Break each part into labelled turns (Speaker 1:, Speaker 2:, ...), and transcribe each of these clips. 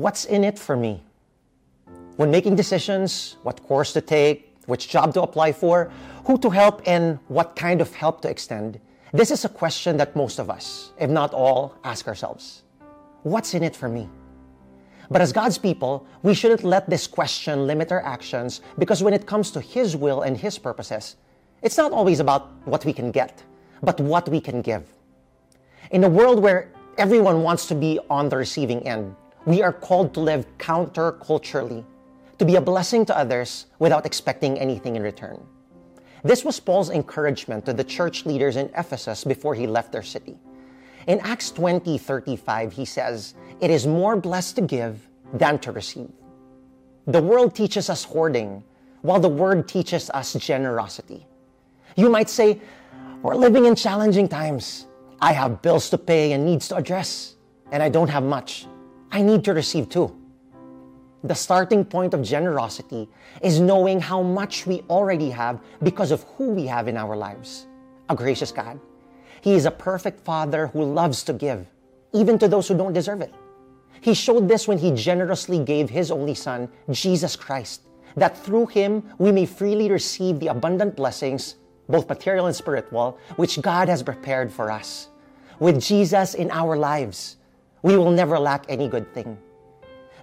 Speaker 1: What's in it for me? When making decisions, what course to take, which job to apply for, who to help, and what kind of help to extend, this is a question that most of us, if not all, ask ourselves. What's in it for me? But as God's people, we shouldn't let this question limit our actions because when it comes to His will and His purposes, it's not always about what we can get, but what we can give. In a world where everyone wants to be on the receiving end, we are called to live counter-culturally, to be a blessing to others without expecting anything in return. This was Paul's encouragement to the church leaders in Ephesus before he left their city. In Acts 20 35, he says, It is more blessed to give than to receive. The world teaches us hoarding, while the word teaches us generosity. You might say, We're living in challenging times. I have bills to pay and needs to address, and I don't have much. I need to receive too. The starting point of generosity is knowing how much we already have because of who we have in our lives. A gracious God. He is a perfect Father who loves to give, even to those who don't deserve it. He showed this when He generously gave His only Son, Jesus Christ, that through Him we may freely receive the abundant blessings, both material and spiritual, which God has prepared for us. With Jesus in our lives, we will never lack any good thing.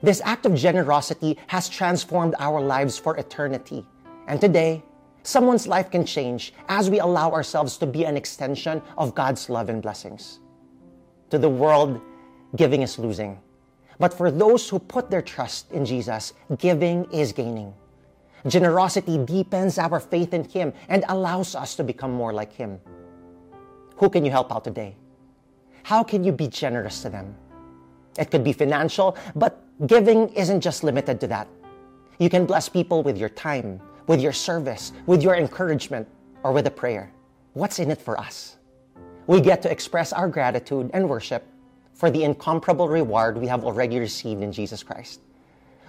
Speaker 1: This act of generosity has transformed our lives for eternity. And today, someone's life can change as we allow ourselves to be an extension of God's love and blessings. To the world, giving is losing. But for those who put their trust in Jesus, giving is gaining. Generosity deepens our faith in Him and allows us to become more like Him. Who can you help out today? How can you be generous to them? It could be financial, but Giving isn't just limited to that. You can bless people with your time, with your service, with your encouragement, or with a prayer. What's in it for us? We get to express our gratitude and worship for the incomparable reward we have already received in Jesus Christ.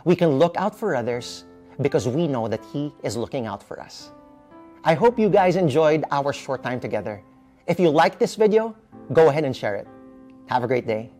Speaker 1: We can look out for others because we know that He is looking out for us. I hope you guys enjoyed our short time together. If you like this video, go ahead and share it. Have a great day.